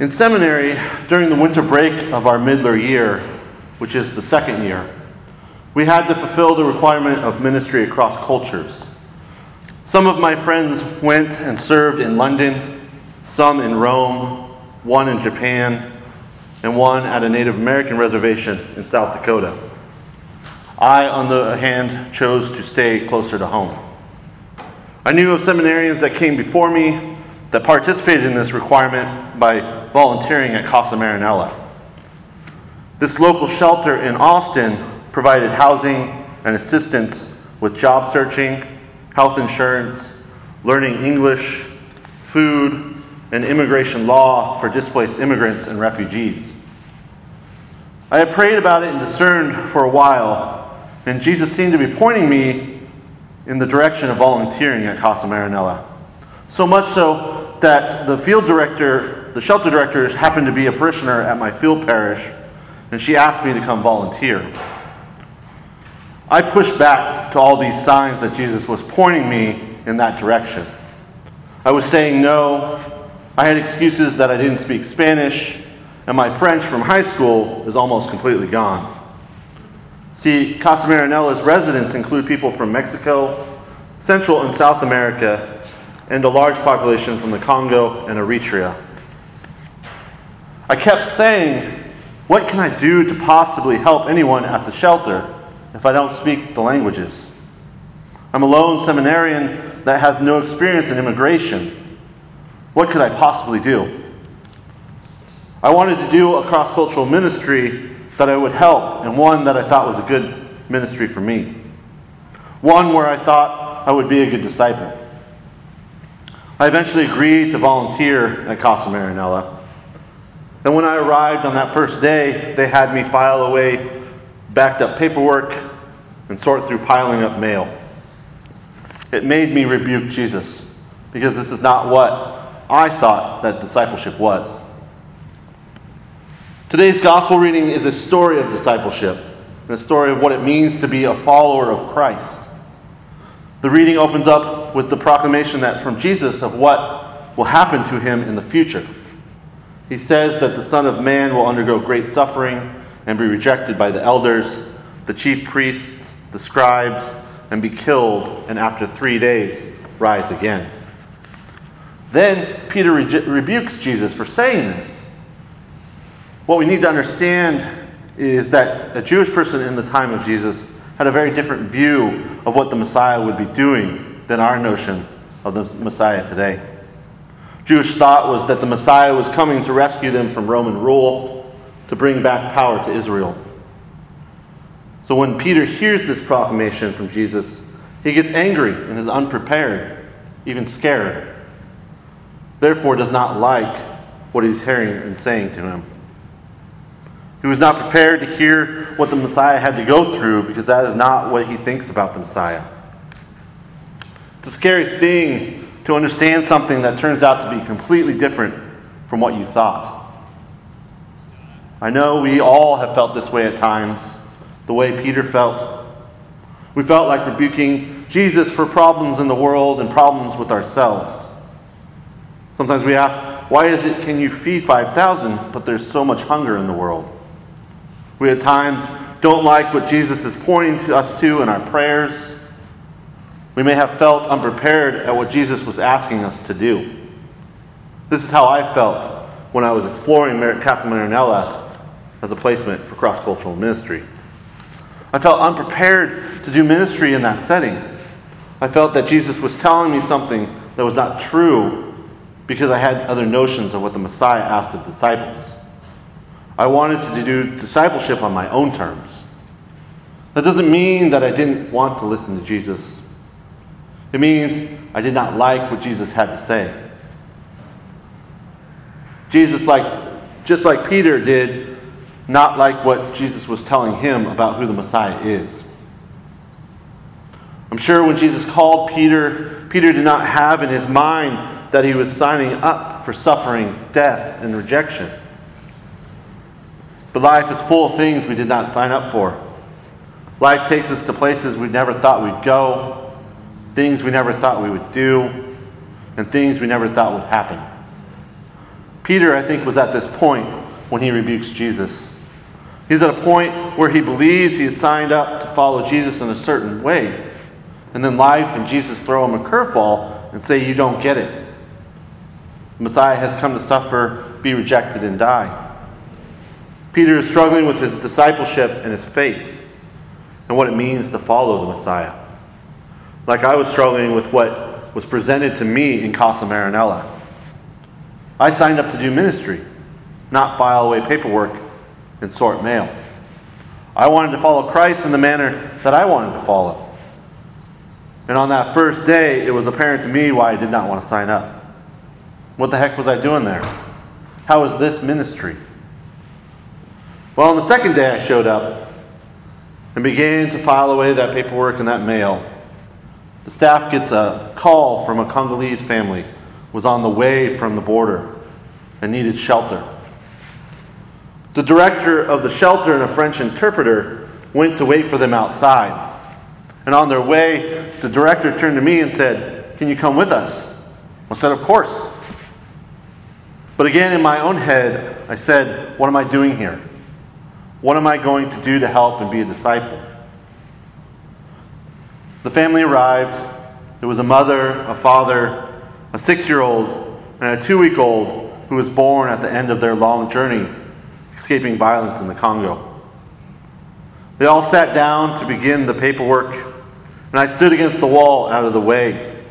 In seminary, during the winter break of our Middler year, which is the second year, we had to fulfill the requirement of ministry across cultures. Some of my friends went and served in London, some in Rome, one in Japan, and one at a Native American reservation in South Dakota. I, on the other hand, chose to stay closer to home. I knew of seminarians that came before me that participated in this requirement by volunteering at Casa Marianella. This local shelter in Austin provided housing and assistance with job searching, health insurance, learning English, food, and immigration law for displaced immigrants and refugees. I had prayed about it and discerned for a while, and Jesus seemed to be pointing me in the direction of volunteering at Casa Marianella. So much so that the field director, the shelter director, happened to be a parishioner at my field parish, and she asked me to come volunteer. I pushed back to all these signs that Jesus was pointing me in that direction. I was saying no. I had excuses that I didn't speak Spanish, and my French from high school is almost completely gone. See, Casa Marianella's residents include people from Mexico, Central and South America, and a large population from the Congo and Eritrea. I kept saying, What can I do to possibly help anyone at the shelter? if I don't speak the languages? I'm a lone seminarian that has no experience in immigration. What could I possibly do? I wanted to do a cross cultural ministry that I would help, and one that I thought was a good ministry for me. One where I thought I would be a good disciple. I eventually agreed to volunteer at Casa Marianella. And when I arrived on that first day, they had me file away backed up paperwork, and sort through piling up mail. It made me rebuke Jesus because this is not what I thought that discipleship was. Today's gospel reading is a story of discipleship, a story of what it means to be a follower of Christ. The reading opens up with the proclamation that from Jesus of what will happen to him in the future. He says that the Son of Man will undergo great suffering and be rejected by the elders, the chief priests, the scribes, and be killed, and after three days rise again. Then Peter re- rebukes Jesus for saying this. What we need to understand is that a Jewish person in the time of Jesus had a very different view of what the Messiah would be doing than our notion of the Messiah today. Jewish thought was that the Messiah was coming to rescue them from Roman rule to bring back power to Israel. So when Peter hears this proclamation from Jesus, he gets angry and is unprepared, even scared. Therefore, does not like what he's hearing and saying to him. He was not prepared to hear what the Messiah had to go through because that is not what he thinks about the Messiah. It's a scary thing to understand something that turns out to be completely different from what you thought. I know we all have felt this way at times, the way Peter felt. We felt like rebuking Jesus for problems in the world and problems with ourselves. Sometimes we ask, why is it can you feed 5,000 but there's so much hunger in the world? We at times don't like what Jesus is pointing to us to in our prayers. We may have felt unprepared at what Jesus was asking us to do. This is how I felt when I was exploring Casa Marianella as a placement for cross cultural ministry. I felt unprepared to do ministry in that setting. I felt that Jesus was telling me something that was not true because I had other notions of what the Messiah asked of disciples. I wanted to do discipleship on my own terms. That doesn't mean that I didn't want to listen to Jesus. It means I did not like what Jesus had to say. Jesus, like, just like Peter did, not like what Jesus was telling him about who the Messiah is. I'm sure when Jesus called Peter, Peter did not have in his mind that he was signing up for suffering, death, and rejection. But life is full of things we did not sign up for. Life takes us to places we never thought we'd go, things we never thought we would do, and things we never thought would happen. Peter, I think, was at this point when he rebukes Jesus. He's at a point where he believes he is signed up to follow Jesus in a certain way. And then life and Jesus throw him a curveball and say, You don't get it. The Messiah has come to suffer, be rejected, and die. Peter is struggling with his discipleship and his faith and what it means to follow the Messiah. Like I was struggling with what was presented to me in Casa Marianella. I signed up to do ministry, not file away paperwork and sort mail. I wanted to follow Christ in the manner that I wanted to follow. And on that first day, it was apparent to me why I did not want to sign up. What the heck was I doing there? How was this ministry? Well, on the second day, I showed up and began to file away that paperwork and that mail. The staff gets a call from a Congolese family was on the way from the border and needed shelter. The director of the shelter and a French interpreter went to wait for them outside. And on their way, the director turned to me and said, Can you come with us? I said, Of course. But again, in my own head, I said, What am I doing here? What am I going to do to help and be a disciple? The family arrived. There was a mother, a father, a six year old, and a two week old who was born at the end of their long journey escaping violence in the Congo. They all sat down to begin the paperwork, and I stood against the wall out of the way.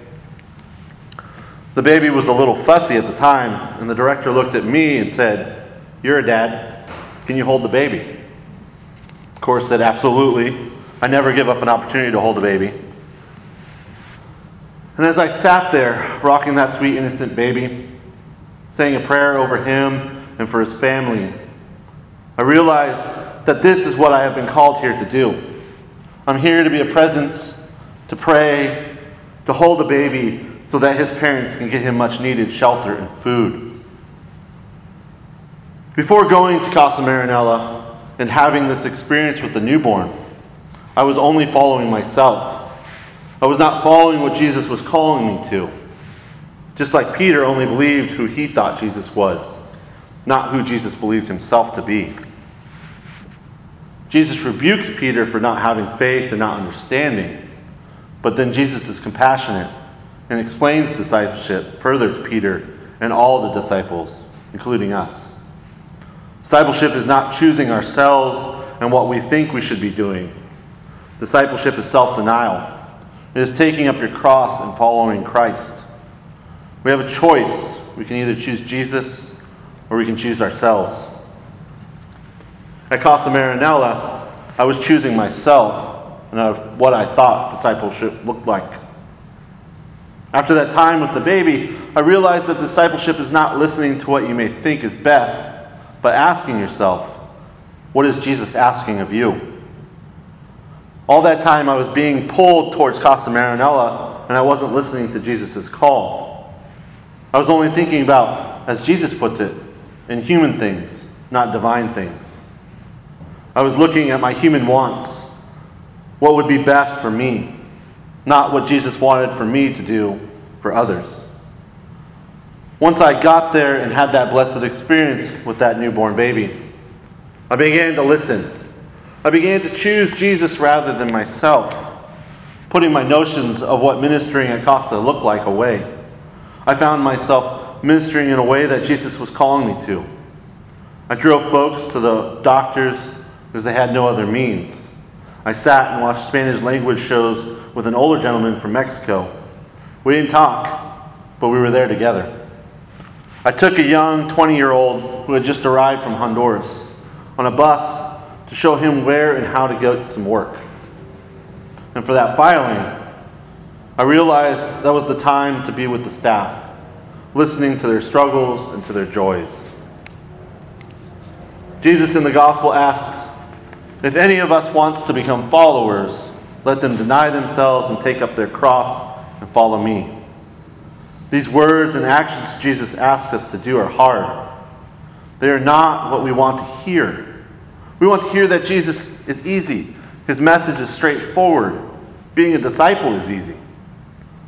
The baby was a little fussy at the time, and the director looked at me and said, You're a dad. Can you hold the baby? Of course, said, Absolutely. I never give up an opportunity to hold a baby. And as I sat there, rocking that sweet, innocent baby, saying a prayer over him and for his family, I realized that this is what I have been called here to do. I'm here to be a presence, to pray, to hold a baby so that his parents can get him much needed shelter and food. Before going to Casa Marianella and having this experience with the newborn, I was only following myself. I was not following what Jesus was calling me to. Just like Peter only believed who he thought Jesus was, not who Jesus believed himself to be. Jesus rebukes Peter for not having faith and not understanding, but then Jesus is compassionate and explains discipleship further to Peter and all the disciples, including us. Discipleship is not choosing ourselves and what we think we should be doing. Discipleship is self denial. It is taking up your cross and following Christ. We have a choice. We can either choose Jesus or we can choose ourselves. At Casa Marianella, I was choosing myself and what I thought discipleship looked like. After that time with the baby, I realized that discipleship is not listening to what you may think is best, but asking yourself, what is Jesus asking of you? All that time I was being pulled towards Casa Marianella, and I wasn't listening to Jesus' call. I was only thinking about, as Jesus puts it, in human things, not divine things. I was looking at my human wants, what would be best for me, not what Jesus wanted for me to do for others. Once I got there and had that blessed experience with that newborn baby, I began to listen I began to choose Jesus rather than myself, putting my notions of what ministering at Casa looked like away. I found myself ministering in a way that Jesus was calling me to. I drove folks to the doctors because they had no other means. I sat and watched Spanish language shows with an older gentleman from Mexico. We didn't talk, but we were there together. I took a young 20 year old who had just arrived from Honduras on a bus to show him where and how to get some work. And for that filing, I realized that was the time to be with the staff, listening to their struggles and to their joys. Jesus in the gospel asks, If any of us wants to become followers, let them deny themselves and take up their cross and follow me. These words and actions Jesus asks us to do are hard. They are not what we want to hear. We want to hear that Jesus is easy, his message is straightforward. Being a disciple is easy.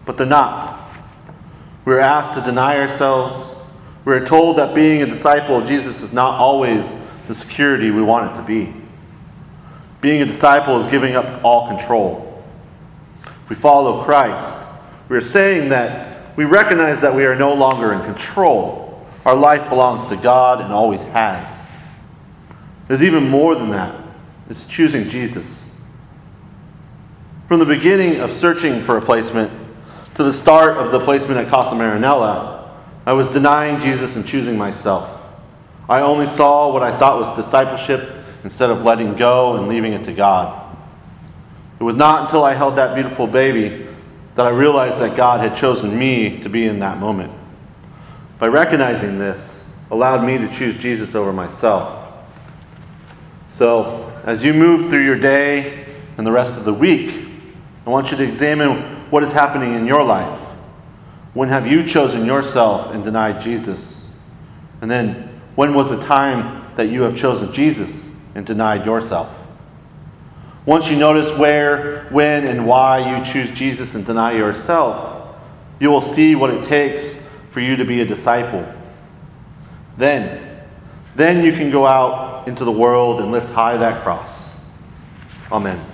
But they're not. We're asked to deny ourselves, We are told that being a disciple of Jesus is not always the security we want it to be. Being a disciple is giving up all control. If we follow Christ, we are saying that we recognize that we are no longer in control. Our life belongs to God and always has. There's even more than that. It's choosing Jesus. From the beginning of searching for a placement to the start of the placement at Casa Marianella, I was denying Jesus and choosing myself. I only saw what I thought was discipleship instead of letting go and leaving it to God. It was not until I held that beautiful baby that I realized that God had chosen me to be in that moment. By recognizing this, allowed me to choose Jesus over myself. So, as you move through your day and the rest of the week, I want you to examine what is happening in your life. When have you chosen yourself and denied Jesus? And then, when was the time that you have chosen Jesus and denied yourself? Once you notice where, when, and why you choose Jesus and deny yourself, you will see what it takes for you to be a disciple. Then, then you can go out into the world and lift high that cross. Amen.